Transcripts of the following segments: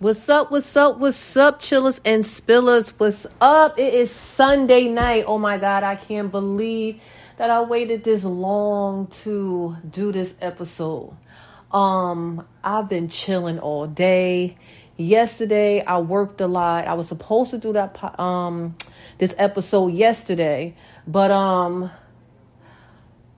What's up? What's up? What's up, chillers and spillers? What's up? It is Sunday night. Oh my God, I can't believe that I waited this long to do this episode. Um, I've been chilling all day. Yesterday, I worked a lot. I was supposed to do that um this episode yesterday, but um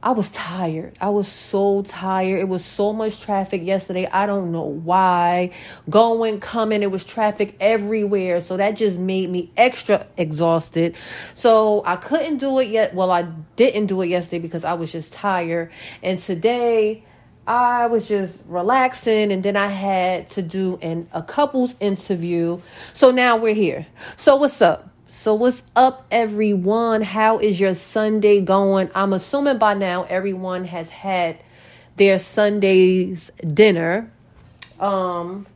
I was tired. I was so tired. It was so much traffic yesterday. I don't know why. Going, coming, it was traffic everywhere. So that just made me extra exhausted. So I couldn't do it yet. Well, I didn't do it yesterday because I was just tired. And today, I was just relaxing and then I had to do an a couples interview. So now we're here. So what's up? So, what's up, everyone? How is your Sunday going? I'm assuming by now everyone has had their Sunday's dinner. Um,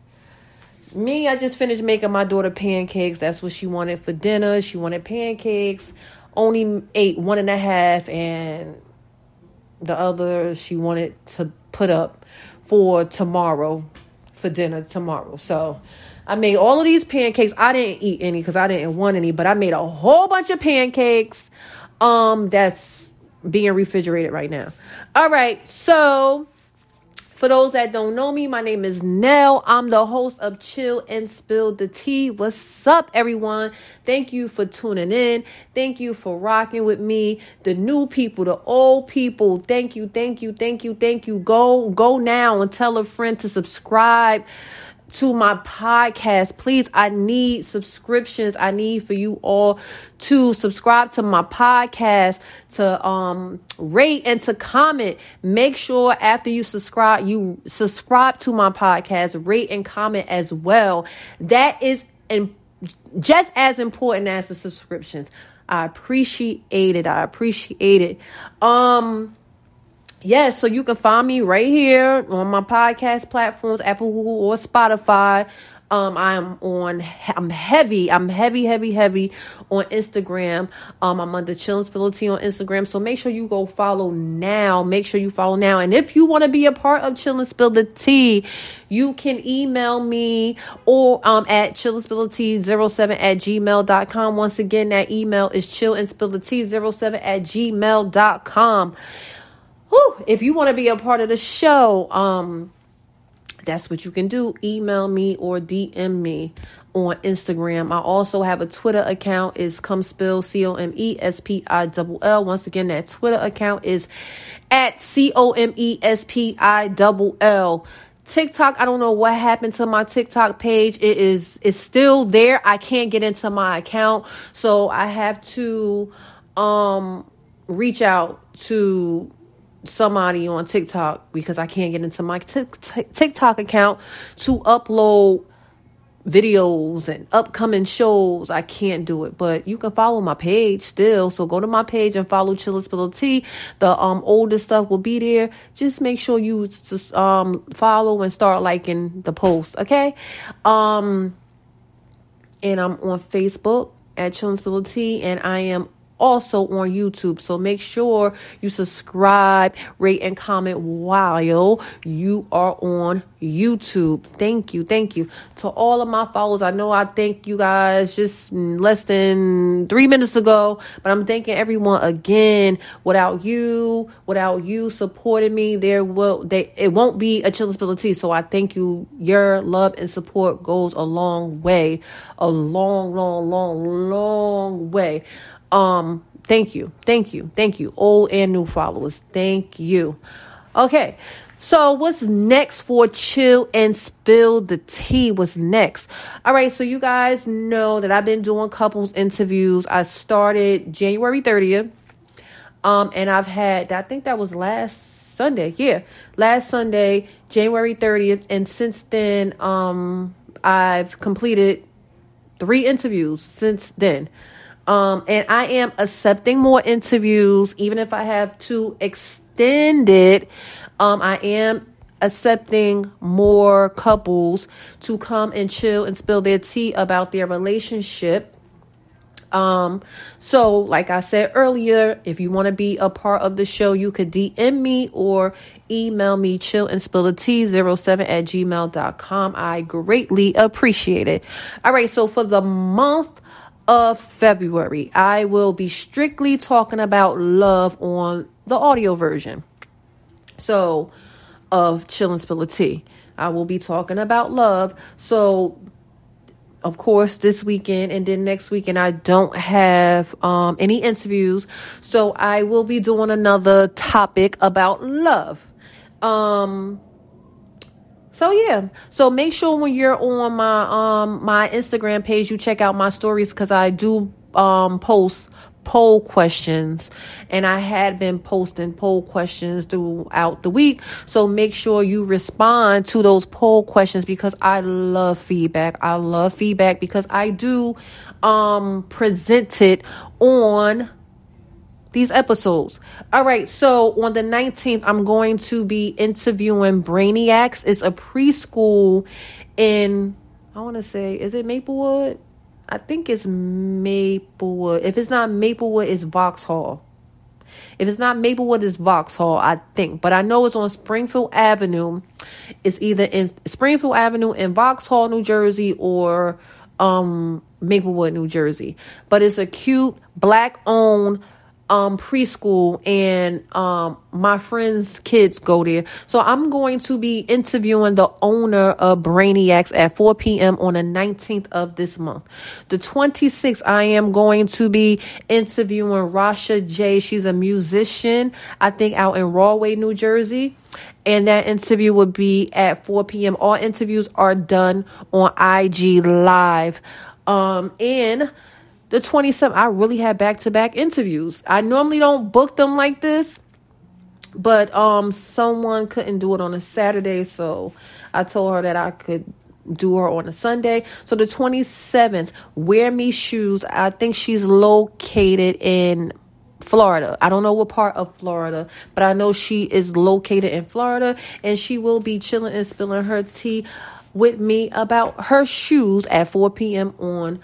me, I just finished making my daughter pancakes. That's what she wanted for dinner. She wanted pancakes. Only ate one and a half, and the other she wanted to put up for tomorrow, for dinner tomorrow. So, I made all of these pancakes. I didn't eat any because I didn't want any, but I made a whole bunch of pancakes. Um, that's being refrigerated right now. All right, so for those that don't know me, my name is Nell. I'm the host of Chill and Spill the Tea. What's up, everyone? Thank you for tuning in. Thank you for rocking with me. The new people, the old people. Thank you, thank you, thank you, thank you. Go, go now and tell a friend to subscribe to my podcast. Please, I need subscriptions. I need for you all to subscribe to my podcast, to um rate and to comment. Make sure after you subscribe, you subscribe to my podcast, rate and comment as well. That is in, just as important as the subscriptions. I appreciate it. I appreciate it. Um Yes, so you can find me right here on my podcast platforms, Apple or Spotify. Um, I'm on. I'm heavy. I'm heavy, heavy, heavy on Instagram. Um, I'm under Chillinspility on Instagram. So make sure you go follow now. Make sure you follow now. And if you want to be a part of Chill and Spill the Tea, you can email me or um at chillinspility07 at gmail.com. Once again, that email is chillandspility07 at gmail.com. If you want to be a part of the show, um, that's what you can do. Email me or DM me on Instagram. I also have a Twitter account. It's come spill C O M E S P I double L. Once again, that Twitter account is at C O M E S P I double L. TikTok, I don't know what happened to my TikTok page. It is it's still there. I can't get into my account. So I have to um reach out to somebody on TikTok because I can't get into my t- t- TikTok account to upload videos and upcoming shows. I can't do it, but you can follow my page still. So go to my page and follow Chilla Spill Tea. The um older stuff will be there. Just make sure you um follow and start liking the post, okay? Um and I'm on Facebook at Chillin' Spill Tea, and I am also on YouTube. So make sure you subscribe, rate, and comment while you are on YouTube. Thank you. Thank you to all of my followers. I know I thank you guys just less than three minutes ago, but I'm thanking everyone again. Without you, without you supporting me, there will they it won't be a chill ability. So I thank you. Your love and support goes a long way. A long, long, long, long way. Um, thank you, thank you, thank you, old and new followers. Thank you. Okay, so what's next for chill and spill the tea? What's next? All right, so you guys know that I've been doing couples interviews. I started January 30th. Um, and I've had I think that was last Sunday. Yeah. Last Sunday, January 30th. And since then, um, I've completed three interviews since then. Um, and I am accepting more interviews, even if I have to extend it. Um, I am accepting more couples to come and chill and spill their tea about their relationship. Um, so like I said earlier, if you want to be a part of the show, you could DM me or email me chill and spill the tea 07 at gmail.com. I greatly appreciate it. All right, so for the month of February, I will be strictly talking about love on the audio version. So of chill and spill tea. I will be talking about love. So of course, this weekend and then next weekend, I don't have um, any interviews. So I will be doing another topic about love. Um, so yeah, so make sure when you're on my um my Instagram page, you check out my stories because I do um post poll questions and I had been posting poll questions throughout the week. So make sure you respond to those poll questions because I love feedback. I love feedback because I do um present it on these episodes. All right, so on the 19th, I'm going to be interviewing Brainiacs. It's a preschool in, I want to say, is it Maplewood? I think it's Maplewood. If it's not Maplewood, it's Vauxhall. If it's not Maplewood, it's Vauxhall, I think. But I know it's on Springfield Avenue. It's either in Springfield Avenue in Vauxhall, New Jersey, or um, Maplewood, New Jersey. But it's a cute black owned um preschool and um my friends kids go there. So i'm going to be interviewing the owner of brainiacs at 4 p.m on the 19th of this month. The 26th i am going to be interviewing rasha j. She's a musician i think out in rahway new jersey. And that interview will be at 4 p.m all interviews are done on ig live. Um and the 27th, I really had back to back interviews. I normally don't book them like this, but um, someone couldn't do it on a Saturday, so I told her that I could do her on a Sunday. So the 27th, Wear Me Shoes. I think she's located in Florida. I don't know what part of Florida, but I know she is located in Florida and she will be chilling and spilling her tea with me about her shoes at 4 p.m. on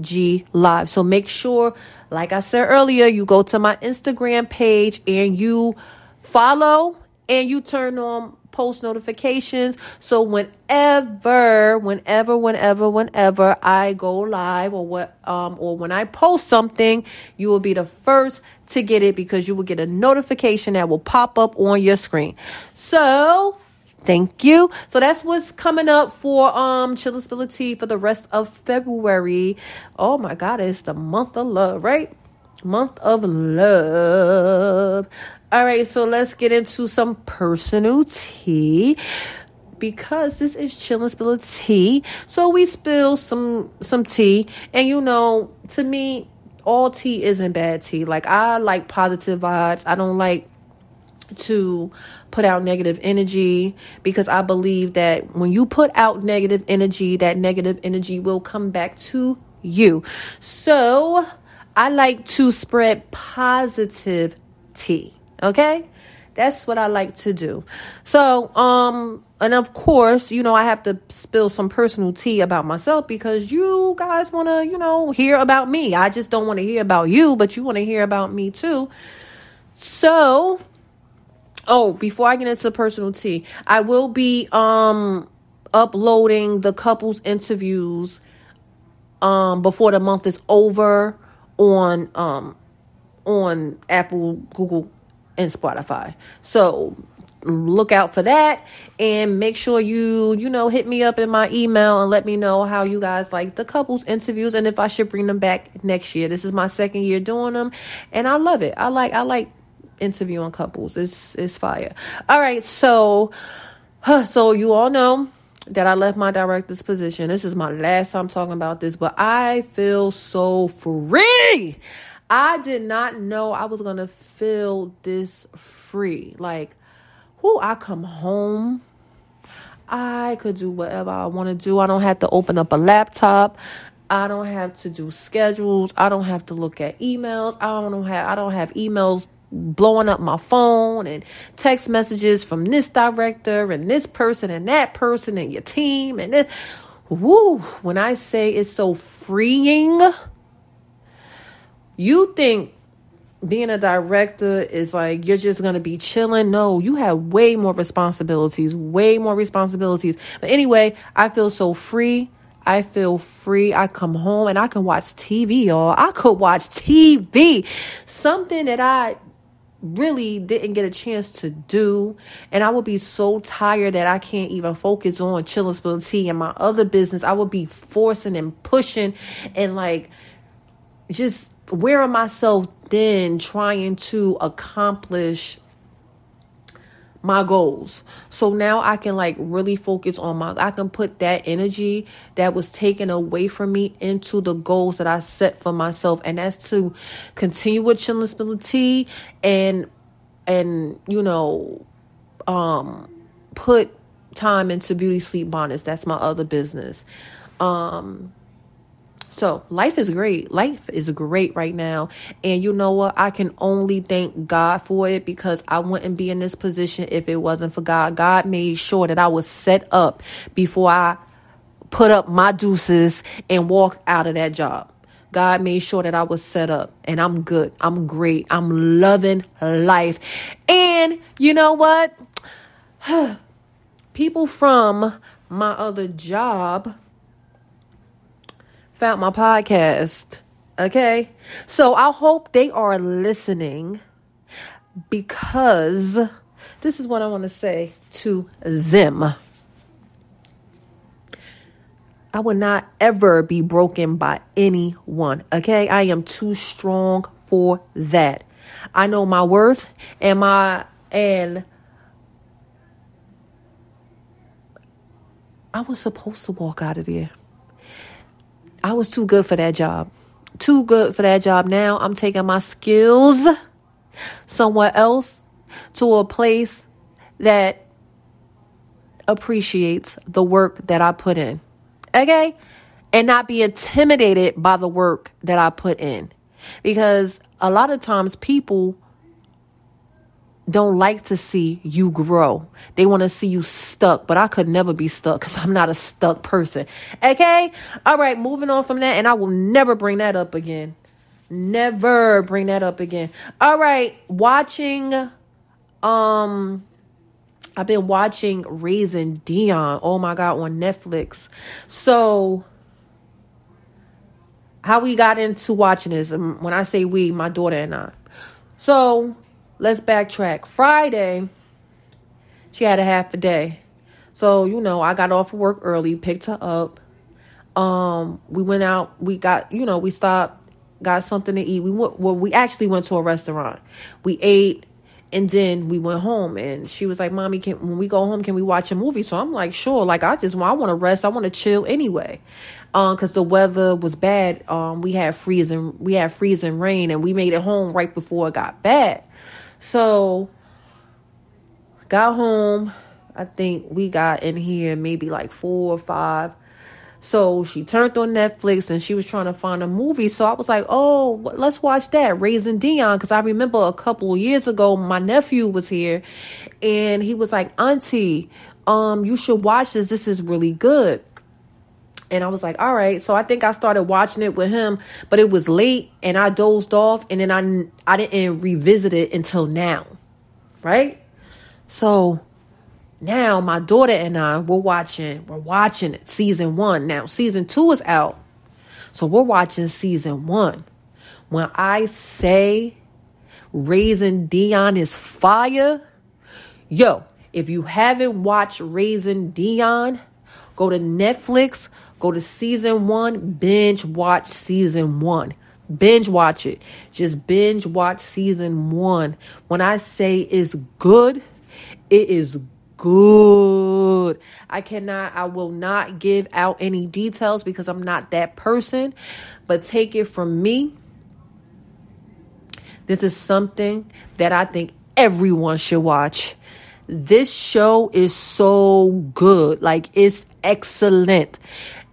IG Live. So make sure, like I said earlier, you go to my Instagram page and you follow and you turn on post notifications. So whenever, whenever, whenever, whenever I go live or what, um, or when I post something, you will be the first to get it because you will get a notification that will pop up on your screen. So Thank you. So that's what's coming up for um Chillability for the rest of February. Oh my god, it's the month of love, right? Month of love. All right, so let's get into some personal tea because this is chillin' spill tea. So we spill some some tea, and you know, to me, all tea isn't bad tea. Like I like positive vibes. I don't like to put out negative energy because I believe that when you put out negative energy, that negative energy will come back to you. So I like to spread positive tea. Okay. That's what I like to do. So, um, and of course, you know, I have to spill some personal tea about myself because you guys want to, you know, hear about me. I just don't want to hear about you, but you want to hear about me too. So, Oh, before I get into personal tea, I will be um uploading the couples interviews um before the month is over on um on Apple, Google, and Spotify. So look out for that and make sure you you know hit me up in my email and let me know how you guys like the couples interviews and if I should bring them back next year. This is my second year doing them and I love it. I like I like interviewing couples. It's it's fire. All right, so so you all know that I left my director's position. This is my last time talking about this, but I feel so free. I did not know I was gonna feel this free. Like, who I come home. I could do whatever I want to do. I don't have to open up a laptop. I don't have to do schedules. I don't have to look at emails. I don't have I don't have emails blowing up my phone and text messages from this director and this person and that person and your team and this. Woo, when I say it's so freeing, You think being a director is like you're just gonna be chilling. No, you have way more responsibilities, way more responsibilities. But anyway, I feel so free. I feel free. I come home and I can watch TV, y'all. I could watch TV. Something that I really didn't get a chance to do. And I would be so tired that I can't even focus on chilling spill tea and my other business. I would be forcing and pushing and like just wearing myself thin trying to accomplish my goals. So now I can like really focus on my I can put that energy that was taken away from me into the goals that I set for myself and that's to continue with chilling stability and and you know um put time into beauty sleep bonnets. That's my other business. Um so life is great. Life is great right now. And you know what? I can only thank God for it because I wouldn't be in this position if it wasn't for God. God made sure that I was set up before I put up my deuces and walk out of that job. God made sure that I was set up and I'm good. I'm great. I'm loving life. And you know what? People from my other job found my podcast. Okay. So I hope they are listening because this is what I want to say to them. I will not ever be broken by anyone. Okay. I am too strong for that. I know my worth and my, and I was supposed to walk out of there. I was too good for that job. Too good for that job. Now I'm taking my skills somewhere else to a place that appreciates the work that I put in. Okay? And not be intimidated by the work that I put in. Because a lot of times people don't like to see you grow. They want to see you stuck, but I could never be stuck because I'm not a stuck person. Okay? All right, moving on from that, and I will never bring that up again. Never bring that up again. All right, watching um I've been watching Raising Dion. Oh my god, on Netflix. So how we got into watching this, when I say we, my daughter and I. So let's backtrack. Friday, she had a half a day. So, you know, I got off of work early, picked her up. Um, we went out, we got, you know, we stopped, got something to eat. We went well, we actually went to a restaurant. We ate and then we went home and she was like, Mommy, can when we go home, can we watch a movie? So I'm like, sure. Like I just I want to rest, I want to chill anyway. Um, because the weather was bad. Um, we had freezing we had freezing rain and we made it home right before it got bad. So got home. I think we got in here maybe like four or five. So she turned on Netflix and she was trying to find a movie. So I was like, oh, let's watch that, Raising Dion. Because I remember a couple years ago, my nephew was here and he was like, Auntie, um, you should watch this. This is really good. And I was like, all right. So I think I started watching it with him, but it was late and I dozed off and then I, I didn't revisit it until now. Right? So now my daughter and I, we're watching, we're watching it, season one. Now season two is out. So we're watching season one. When I say Raising Dion is fire, yo, if you haven't watched Raising Dion, go to Netflix, Go to season one, binge watch season one. Binge watch it. Just binge watch season one. When I say it's good, it is good. I cannot, I will not give out any details because I'm not that person. But take it from me. This is something that I think everyone should watch. This show is so good. Like, it's excellent.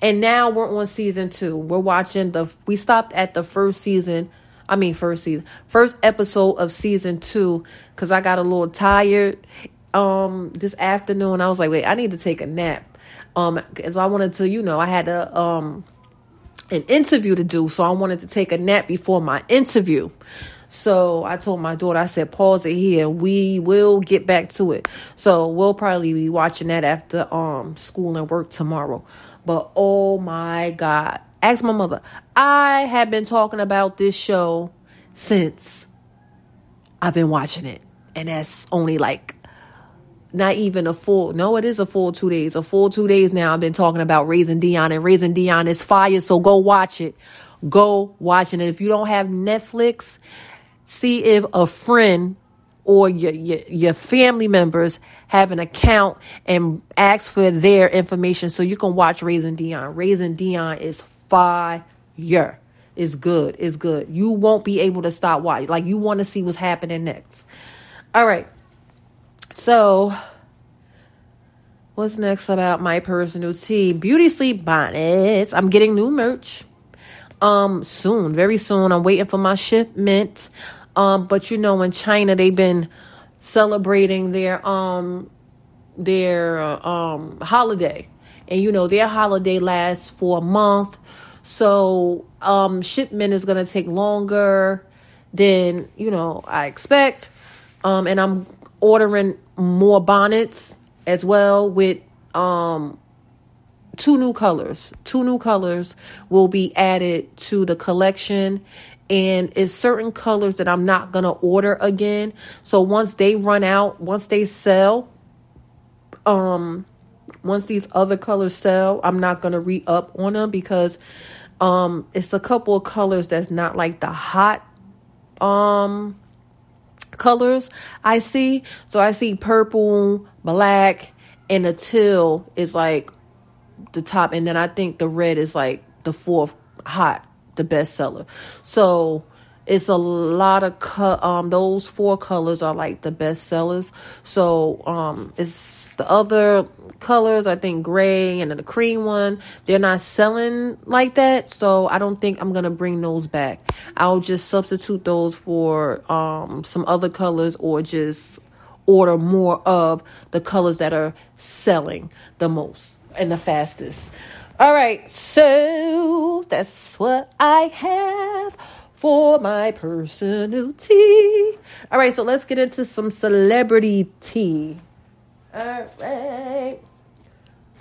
And now we're on season two. We're watching the, we stopped at the first season. I mean, first season, first episode of season two, because I got a little tired um this afternoon. I was like, wait, I need to take a nap. Um, because I wanted to, you know, I had a um an interview to do. So I wanted to take a nap before my interview. So I told my daughter, I said, pause it here. We will get back to it. So we'll probably be watching that after um school and work tomorrow. But oh my God. Ask my mother. I have been talking about this show since I've been watching it. And that's only like not even a full no it is a full two days a full two days now i've been talking about raising dion and raising dion is fire so go watch it go watch it and if you don't have netflix see if a friend or your, your, your family members have an account and ask for their information so you can watch raising dion raising dion is fire it's good it's good you won't be able to stop watching like you want to see what's happening next all right so, what's next about my personal tea? Beauty sleep bonnets. I'm getting new merch. Um, soon, very soon. I'm waiting for my shipment. Um, but you know, in China, they've been celebrating their um their um holiday, and you know their holiday lasts for a month. So, um, shipment is gonna take longer than you know I expect. Um, and I'm ordering more bonnets as well with um two new colors. Two new colors will be added to the collection and it's certain colors that I'm not going to order again. So once they run out, once they sell um once these other colors sell, I'm not going to re-up on them because um it's a couple of colors that's not like the hot um colors I see. So I see purple, black, and the teal is like the top, and then I think the red is like the fourth hot, the best seller. So it's a lot of cut. Um, those four colors are like the best sellers. So um, it's the other colors, I think gray and the cream one, they're not selling like that. So I don't think I'm to bring those back. I'll just substitute those for um, some other colors or just order more of the colors that are selling the most and the fastest. All right, so that's what I have for my personal tea. All right, so let's get into some celebrity tea. All right.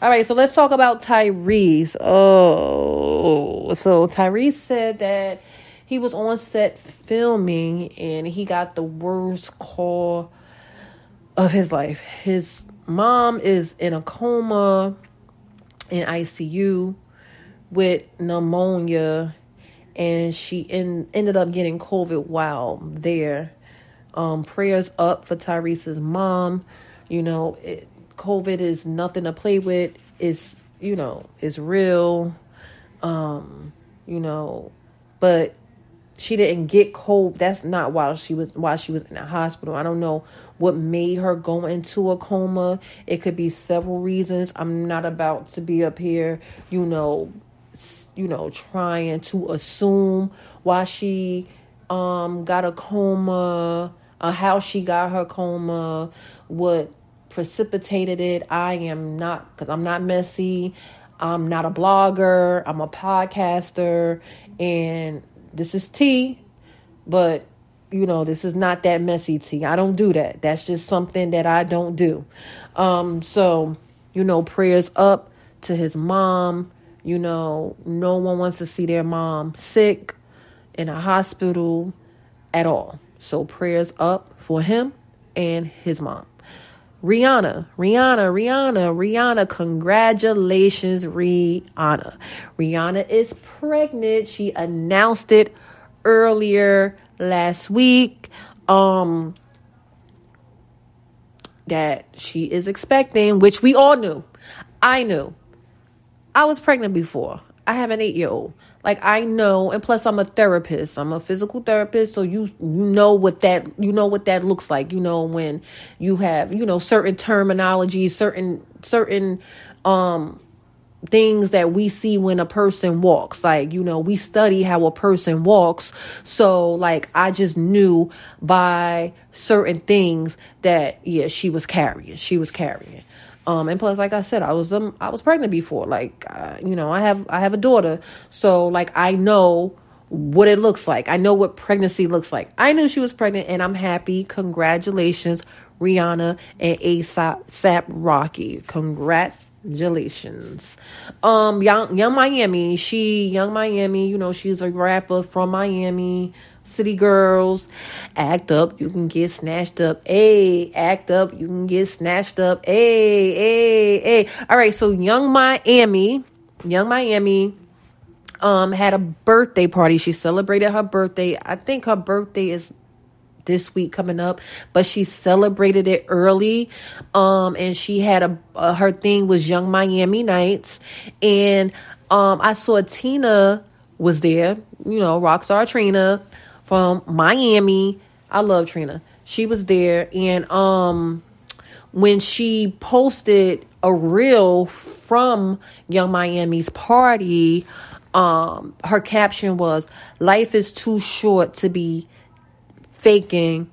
All right, so let's talk about Tyrese. Oh, so Tyrese said that he was on set filming and he got the worst call of his life. His mom is in a coma in ICU with pneumonia and she in, ended up getting COVID while there. Um, prayers up for Tyrese's mom. You know, it, COVID is nothing to play with. It's you know, it's real. Um, you know, but she didn't get cold. That's not while she was while she was in the hospital. I don't know what made her go into a coma. It could be several reasons. I'm not about to be up here, you know, you know, trying to assume why she um got a coma, uh, how she got her coma, what precipitated it. I am not, because I'm not messy. I'm not a blogger. I'm a podcaster. And this is tea, but you know, this is not that messy tea. I don't do that. That's just something that I don't do. Um, so, you know, prayers up to his mom. You know, no one wants to see their mom sick in a hospital at all. So, prayers up for him and his mom. Rihanna, Rihanna, Rihanna, Rihanna, congratulations, Rihanna. Rihanna is pregnant. She announced it earlier last week. Um, that she is expecting, which we all knew. I knew. I was pregnant before. I have an eight year old. Like I know, and plus I'm a therapist. I'm a physical therapist, so you you know what that you know what that looks like. You know when you have you know certain terminology, certain certain um things that we see when a person walks like you know we study how a person walks so like i just knew by certain things that yeah she was carrying she was carrying Um, and plus, like I said, I was um, I was pregnant before. Like, uh, you know, I have I have a daughter, so like I know what it looks like. I know what pregnancy looks like. I knew she was pregnant, and I'm happy. Congratulations, Rihanna and ASAP Rocky. Congratulations. Um, young Yung Miami. She Yung Miami. You know, she's a rapper from Miami. City girls, act up, you can get snatched up. Hey, act up, you can get snatched up. Hey, hey, hey. All right, so Yung Miami, Yung Miami um had a birthday party. She celebrated her birthday. I think her birthday is this week coming up, but she celebrated it early. Um and she had a uh, her thing was Yung Miami Nights and um I saw Trina was there, you know, Rockstar Trina from Miami. I love Trina. She was there and um when she posted a reel from Yung Miami's party, um her caption was life is too short to be faking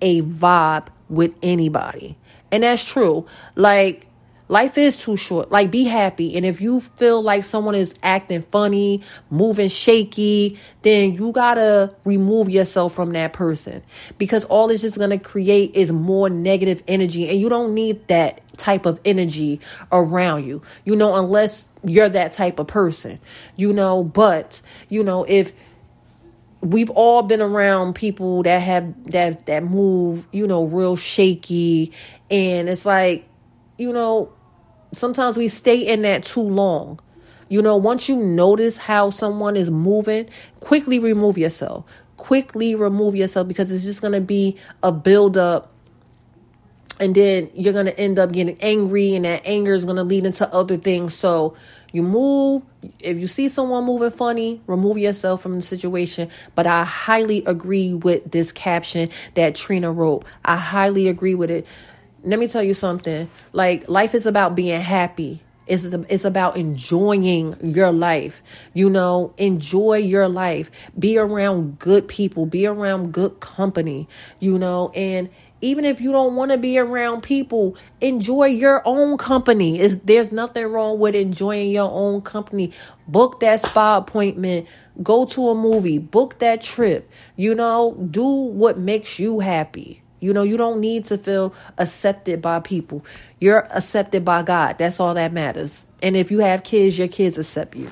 a vibe with anybody. And that's true. Like Life is too short. Like, be happy. And if you feel like someone is acting funny, moving shaky, then you gotta remove yourself from that person because all it's just gonna create is more negative energy. And you don't need that type of energy around you, you know, unless you're that type of person, you know. But, you know, if we've all been around people that have that that move, you know, real shaky and it's like, you know, sometimes we stay in that too long. You know, once you notice how someone is moving, quickly remove yourself. Quickly remove yourself because it's just going to be a buildup. And then you're going to end up getting angry, and that anger is going to lead into other things. So you move. If you see someone moving funny, remove yourself from the situation. But I highly agree with this caption that Trina wrote. I highly agree with it let me tell you something. Like life is about being happy. It's, it's about enjoying your life. You know, enjoy your life. Be around good people. Be around good company. You know, and even if you don't want to be around people, enjoy your own company. Is there's nothing wrong with enjoying your own company. Book that spa appointment. Go to a movie. Book that trip. You know, do what makes you happy. You know, you don't need to feel accepted by people. You're accepted by God. That's all that matters. And if you have kids, your kids accept you.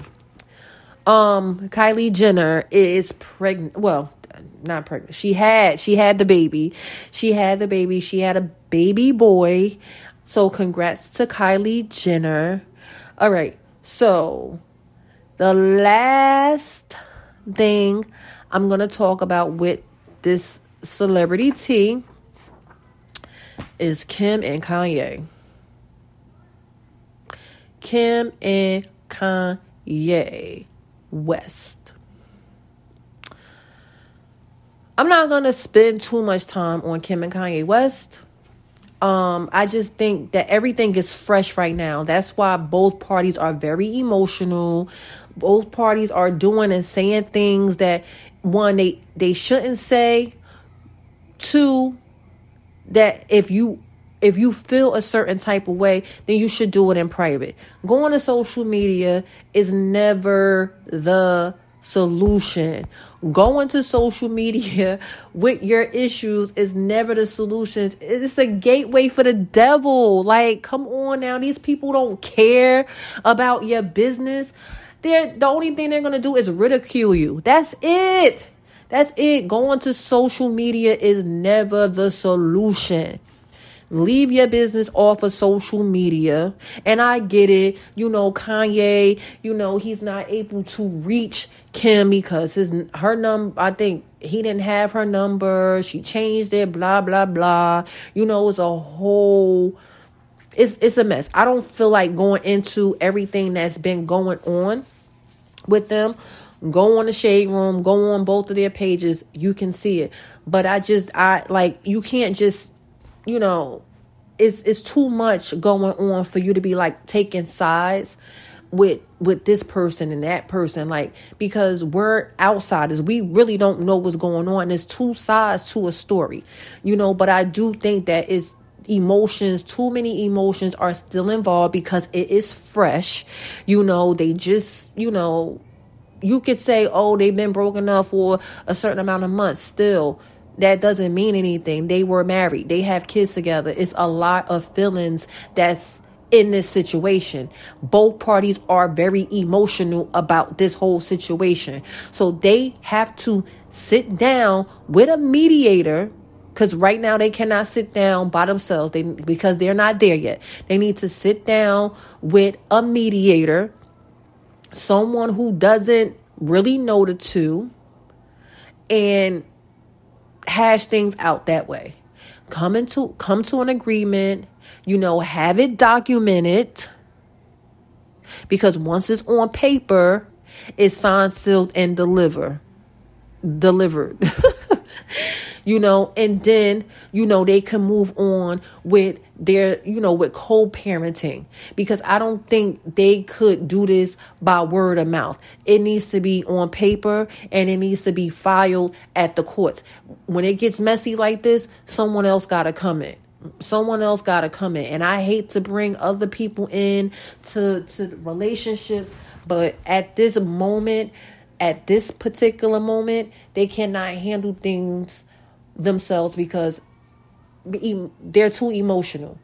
Um, Kylie Jenner is pregnant. Well, not pregnant. She had she had the baby. She had the baby. She had a baby boy. So congrats to Kylie Jenner. All right. So the last thing I'm going to talk about with this celebrity tea is Kim and Kanye. Kim and Kanye West. I'm not going to spend too much time on Kim and Kanye West. Um, I just think that everything is fresh right now. That's why both parties are very emotional. Both parties are doing and saying things that one they they shouldn't say. Two, that if you if you feel a certain type of way, then you should do it in private. Going to social media is never the solution. Going to social media with your issues is never the solution. It's a gateway for the devil. Like, come on now. These people don't care about your business. They're the only thing they're gonna do is ridicule you. That's it. That's it. Going to social media is never the solution. Leave your business off of social media. And I get it. You know, Kanye, you know, he's not able to reach Kim because his her number, I think he didn't have her number. She changed it, blah, blah, blah. You know, it's a whole it's it's a mess. I don't feel like going into everything that's been going on with them Go on the shade room, go on both of their pages, you can see it. But I just I like you can't just you know, it's it's too much going on for you to be like taking sides with with this person and that person like because we're outsiders we really don't know what's going on there's two sides to a story you know but i do think that it's emotions, too many emotions are still involved because it is fresh. You know, they just, you know, you could say, oh, they've been broken up for a certain amount of months. Still, that doesn't mean anything. They were married, they have kids together. It's a lot of feelings that's in this situation. Both parties are very emotional about this whole situation. So they have to sit down with a mediator because right now they cannot sit down by themselves they, because they're not there yet. They need to sit down with a mediator, someone who doesn't really know the two, and hash things out that way. Come into come to an agreement, you know, have it documented. Because once it's on paper, it's signed, sealed, and deliver delivered. you know, and then, you know, they can move on with their, you know, with co parenting because I don't think they could do this by word of mouth. It needs to be on paper and it needs to be filed at the courts. When it gets messy like this, someone else got to come in someone else got to come in and i hate to bring other people in to to relationships but at this moment at this particular moment they cannot handle things themselves because they're too emotional.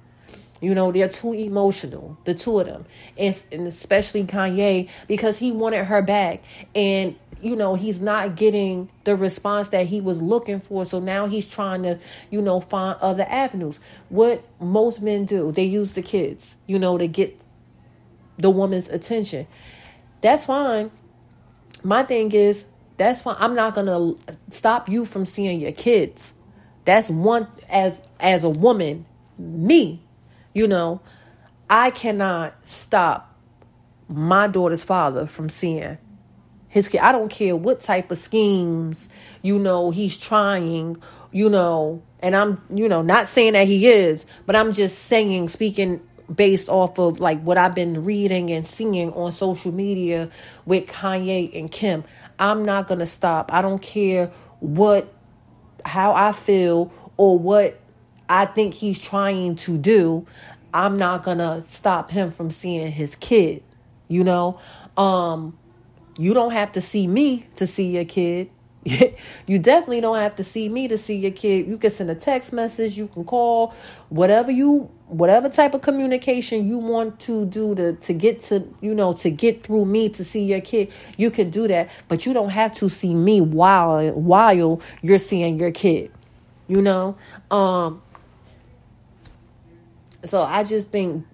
You know, they're too emotional, the two of them. And, and especially Kanye, because he wanted her back. And, you know, he's not getting the response that he was looking for. So now he's trying to, you know, find other avenues. What most men do, they use the kids, you know, to get the woman's attention. That's fine. My thing is, that's fine. I'm not gonna stop you from seeing your kids. That's one as as a woman, me, you know, I cannot stop my daughter's father from seeing his kid. I don't care what type of schemes, you know, he's trying, you know, and I'm, you know, not saying that he is, but I'm just saying, speaking based off of like what I've been reading and seeing on social media with Kanye and Kim. I'm not going to stop. I don't care what how I feel or what I think he's trying to do. I'm not going to stop him from seeing his kid, you know? Um you don't have to see me to see your kid. you definitely don't have to see me to see your kid. You can send a text message, you can call, whatever you whatever type of communication you want to do to to get to, you know, to get through me to see your kid, you can do that, but you don't have to see me while while you're seeing your kid. You know? Um so I just think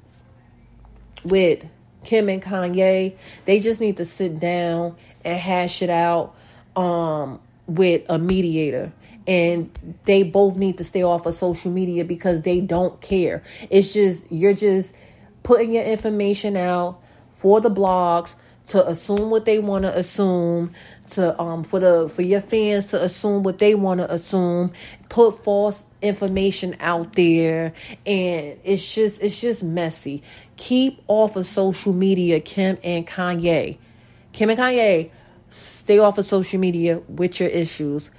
with Kim and Kanye, they just need to sit down and hash it out um, with a mediator. And they both need to stay off of social media because they don't care. It's just you're just putting your information out for the blogs to assume what they want to assume to um for the for your fans to assume what they want to assume. Put false information out there and it's just it's just messy. Keep off of social media kim and kanye. Kim and kanye Stay off of social media with your issues.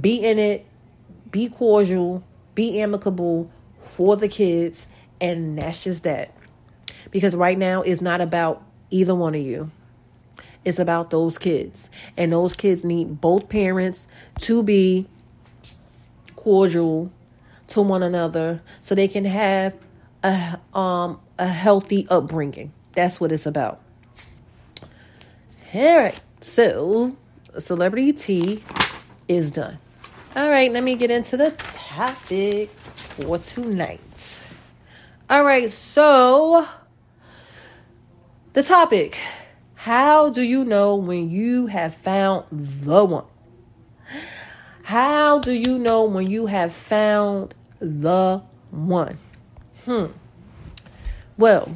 Be in it. Be cordial. Be amicable for the kids. And that's just that. Because right now it's not about either one of you. It's about those kids. And those kids need both parents to be cordial to one another so they can have a um a healthy upbringing. That's what it's about. All right. So, celebrity tea is done. All right, let me get into the topic for tonight. All right, so the topic How do you know when you have found the one? How do you know when you have found the one? Hmm. Well,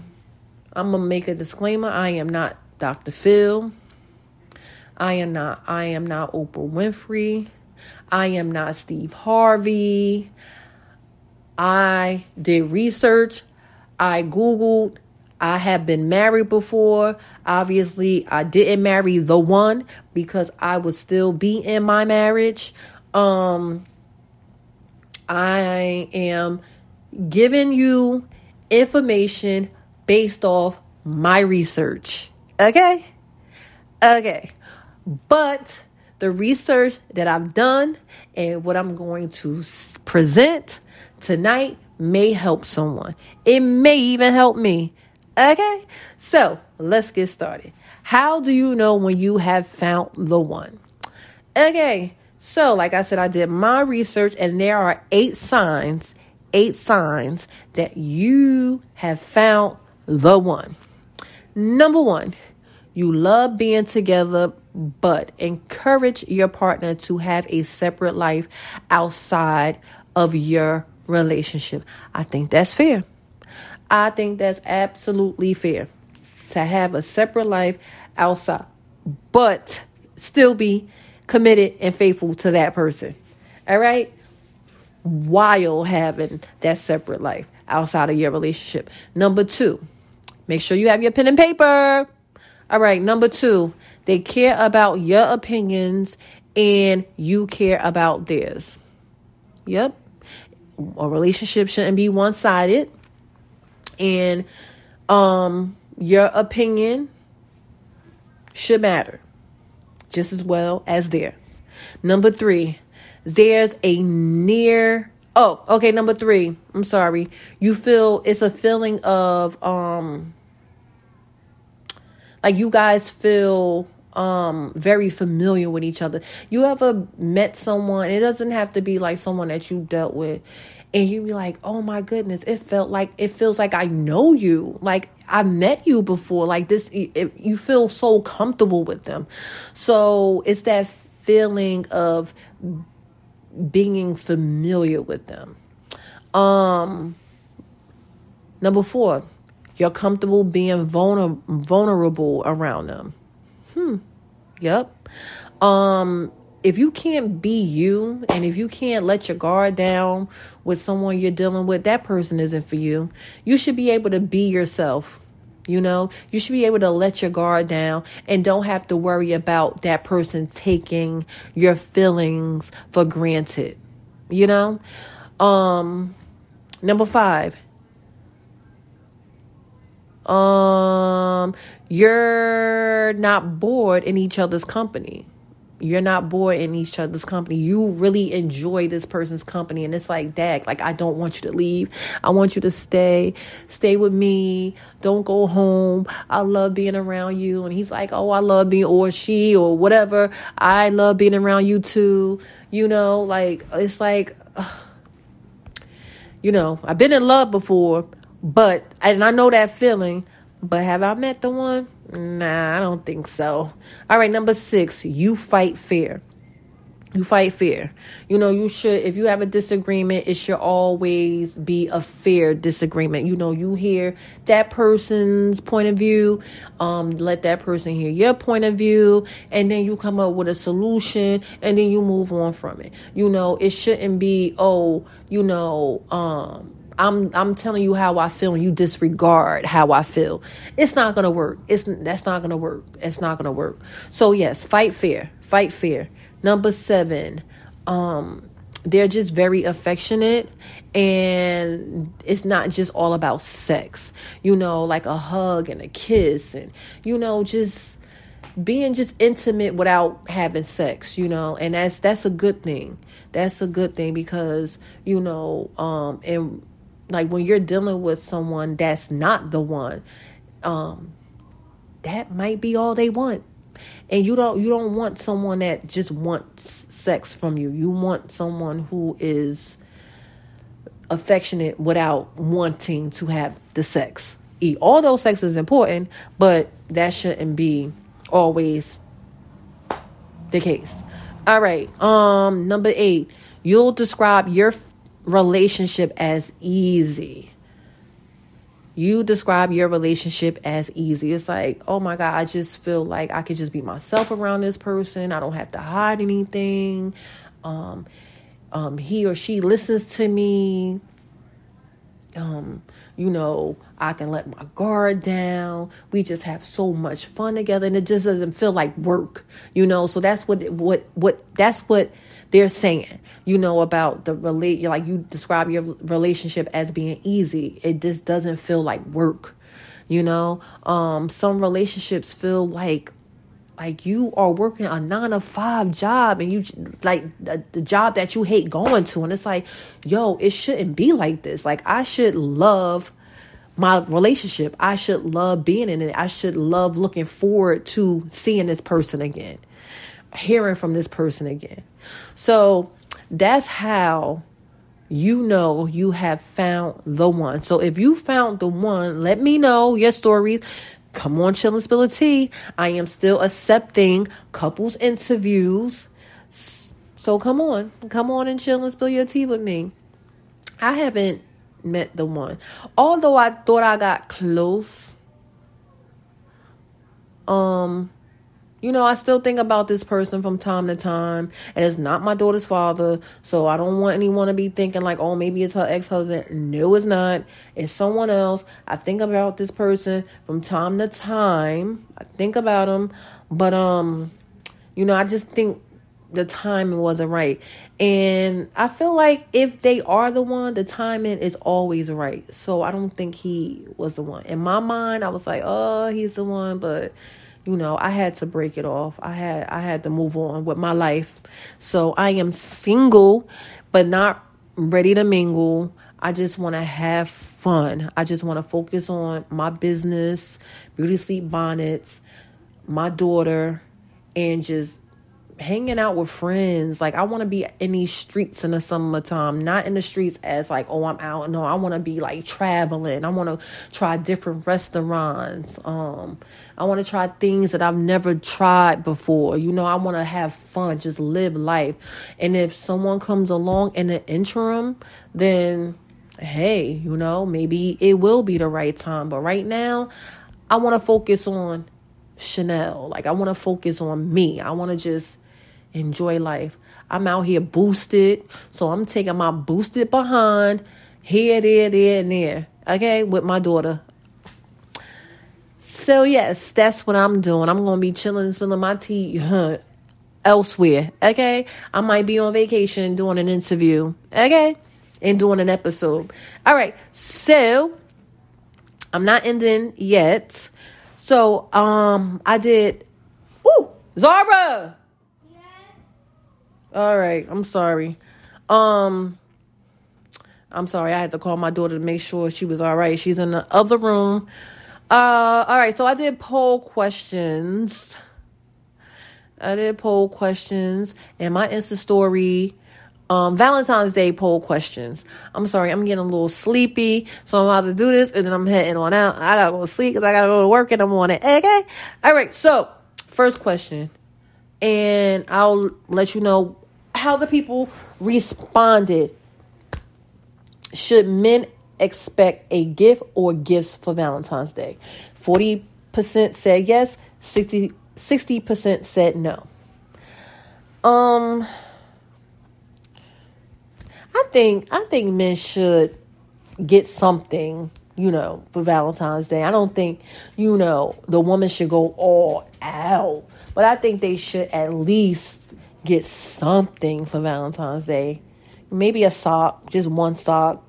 I'm going to make a disclaimer. I am not Dr. Phil. I am not I am not Oprah Winfrey. I am not Steve Harvey. I did research. I googled. I have been married before. Obviously, I didn't marry the one because I would still be in my marriage. Um I am giving you information based off my research. Okay? Okay. But the research that I've done and what I'm going to present tonight may help someone. It may even help me. Okay? So let's get started. How do you know when you have found the one? Okay. So, like I said, I did my research, and there are eight signs, eight signs that you have found the one. Number one, you love being together, but encourage your partner to have a separate life outside of your relationship. I think that's fair. I think that's absolutely fair to have a separate life outside, but still be committed and faithful to that person. All right? While having that separate life outside of your relationship. Number two, make sure you have your pen and paper. All right. Number two, they care about your opinions and you care about theirs. Yep. A relationship shouldn't be one sided. And um your opinion should matter just as well as theirs. Number three, there's a near oh okay number three i'm sorry you feel it's a feeling of um like you guys feel um very familiar with each other. You ever met someone it doesn't have to be like someone that you dealt with and you be like oh my goodness it felt like it feels like i know you. Like i met you before. Like this it, you feel so comfortable with them. So it's that feeling of being familiar with them. Um number four you're comfortable being vulner- vulnerable around them hmm yep um if you can't be you and if you can't let your guard down with someone you're dealing with, that person isn't for you. You should be able to be yourself. You know, you should be able to let your guard down and don't have to worry about that person taking your feelings for granted. You know? Um number 5. Um you're not bored in each other's company you're not bored in each other's company. You really enjoy this person's company. And it's like, Dag, like, I don't want you to leave. I want you to stay. Stay with me. Don't go home. I love being around you. And he's like, Oh, I love being, or she, or whatever. I love being around you too. You know, like, it's like, ugh. you know, I've been in love before, but, and I know that feeling, but have I met the one? Nah, I don't think so. All right, number six, you fight fair. You fight fair. You know, you should, if you have a disagreement, it should always be a fair disagreement. You know, you hear that person's point of view, um, let that person hear your point of view, and then you come up with a solution, and then you move on from it. You know, it shouldn't be, oh, you know, um, I'm I'm telling you how I feel and you disregard how I feel. It's not gonna work. It's that's not gonna work. It's not gonna work. So yes, fight fear. Fight fear. Number seven, um, they're just very affectionate and it's not just all about sex. You know, like a hug and a kiss and you know, just being just intimate without having sex, you know, and that's that's a good thing. That's a good thing because, you know, um and like when you're dealing with someone that's not the one um that might be all they want. And you don't you don't want someone that just wants sex from you. You want someone who is affectionate without wanting to have the sex. All those sex is important but that shouldn't be always the case. All right um number eight you'll describe your relationship as easy. You describe your relationship as easy. It's like, oh my God, I just feel like I could just be myself around this person. I don't have to hide anything. Um, um, he or she listens to me. um, you know, I can let my guard down. We just have so much fun together and it just doesn't feel like work, you know? So that's what, what, what, that's what they're saying, you know, about the relate, like you describe your relationship as being easy. It just doesn't feel like work, you know? Um, some relationships feel like, like you are working a nine to five job and you like the, the, job that you hate going to. And it's like yo it shouldn't be like this. Like i should love my relationship. I should love being in it. I should love looking forward to seeing this person again hearing from this person again so that's how you know you have found the one so if you found the one let me know your stories come on, chill and spill a tea. I am still accepting couples interviews. So come on, come on and chill and spill your tea with me. I haven't met the one. Although I thought I got close. Um you know, I still think about this person from time to time, and it's not my daughter's father, so I don't want anyone to be thinking like, oh, maybe it's her ex husband. No, it's not. It's someone else. I think about this person from time to time. I think about them, but um, you know, I just think the timing wasn't right, and I feel like if they are the one, the timing is always right. So I don't think he was the one. In my mind, I was like, oh, he's the one, but you know i had to break it off. I had i had to move on with my life. So i am single but not ready to mingle. I just want to have fun. I just want to focus on my business beauty sleep bonnets my daughter and just hanging out with friends. Like I want to be in these streets in the summertime, not in the streets as like, oh, I'm out. No, I want to be like traveling. I want to try different restaurants. Um, I want to try things that I've never tried before. You know, I want to have fun, just live life. And if someone comes along in the interim, then hey, you know, maybe it will be the right time. But right now, I want to focus on Chanel. Like I want to focus on me. I want to just enjoy life. I'm out here boosted, so I'm taking my boosted behind here, there, there, and there. Okay, with my daughter. So yes, that's what I'm doing. I'm gonna be chilling, spilling my tea huh, elsewhere. Okay, I might be on vacation doing an interview. Okay, and doing an episode. All right, so I'm not ending yet. So um, I did. Ooh, Zara. All right, I'm sorry. Um I'm sorry. I had to call my daughter to make sure she was all right. She's in the other room. Uh all right, so I did poll questions. I did poll questions and my Insta story um, Valentine's Day poll questions. I'm sorry, I'm getting a little sleepy, so I'm about to do this and then I'm heading on out. I gotta go to sleep because I gotta go to work and I'm on it. Okay? All right, so first question, and I'll let you know how the people responded. Should men expect a gift or gifts for Valentine's Day? 40% said yes, 60 60% said no. Um I think I think men should get something, you know, for Valentine's Day. I don't think, you know, the woman should go all out, but I think they should at least get something for Valentine's Day. Maybe a sock, just one sock.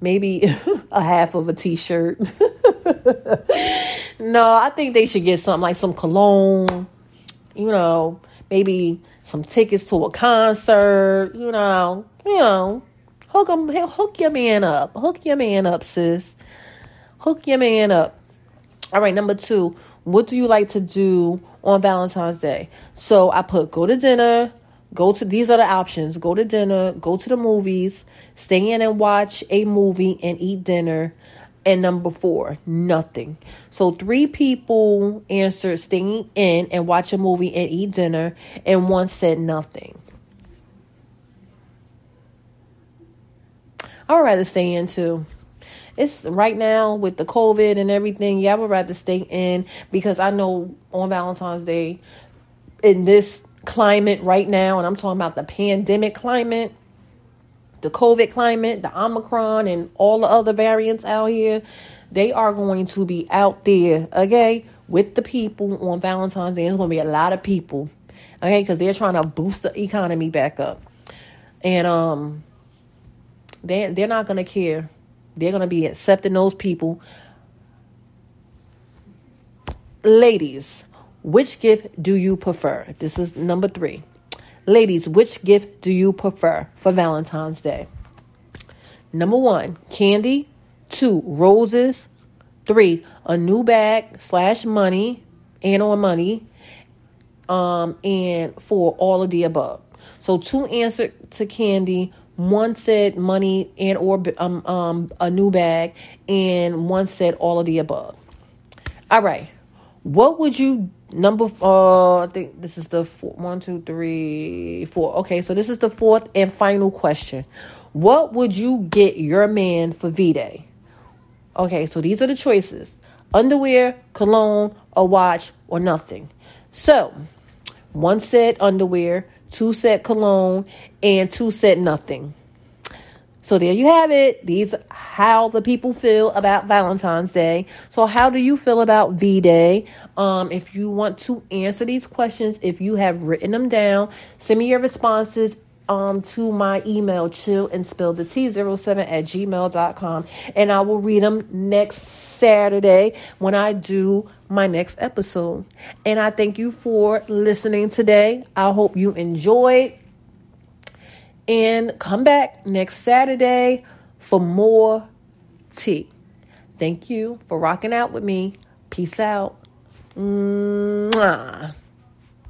Maybe a half of a t shirt. no, I think they should get something like some cologne, you know, maybe some tickets to a concert, you know, you know, hook them, hook your man up, hook your man up, sis, hook your man up. All right, number two, what do you like to do on Valentine's Day? So I put go to dinner, go to these are the options go to dinner, go to the movies, stay in and watch a movie and eat dinner. And number four, nothing. So three people answered staying in and watch a movie and eat dinner, and one said nothing. I would rather stay in too it's right now with the COVID and everything. Yeah, I would rather stay in because I know on Valentine's Day, in this climate right now, and I'm talking about the pandemic climate, the COVID climate, the Omicron, and all the other variants out here, they are going to be out there, okay, with the people on Valentine's Day. There's going to be a lot of people, okay, because they're trying to boost the economy back up. And um, they, they're not going to care. They're going to be accepting those people. Ladies, which gift do you prefer? This is number three. Ladies, which gift do you prefer for Valentine's Day? Number one, candy. Two, roses. Three, a new bag slash money and or money. Um, and four, all of the above. So two answer to candy, one said money and or um, um, a new bag, and one said all of the above. All right. What would you number uh I think this is the four, one, two, three, four. Okay, so this is the fourth and final question. What would you get your man for V Day? Okay, so these are the choices. Underwear, cologne, a watch, or nothing. So one set underwear, two set cologne, and two set nothing. So there you have it. These how the people feel about Valentine's Day. So how do you feel about V Day? Um, if you want to answer these questions, if you have written them down, send me your responses um, to my email, chill and spill the tea 07 at gmail.com. And I will read them next Saturday when I do my next episode. And I thank you for listening today. I hope you enjoyed and come back next Saturday for more tea. Thank you for rocking out with me. Peace out. Mwah.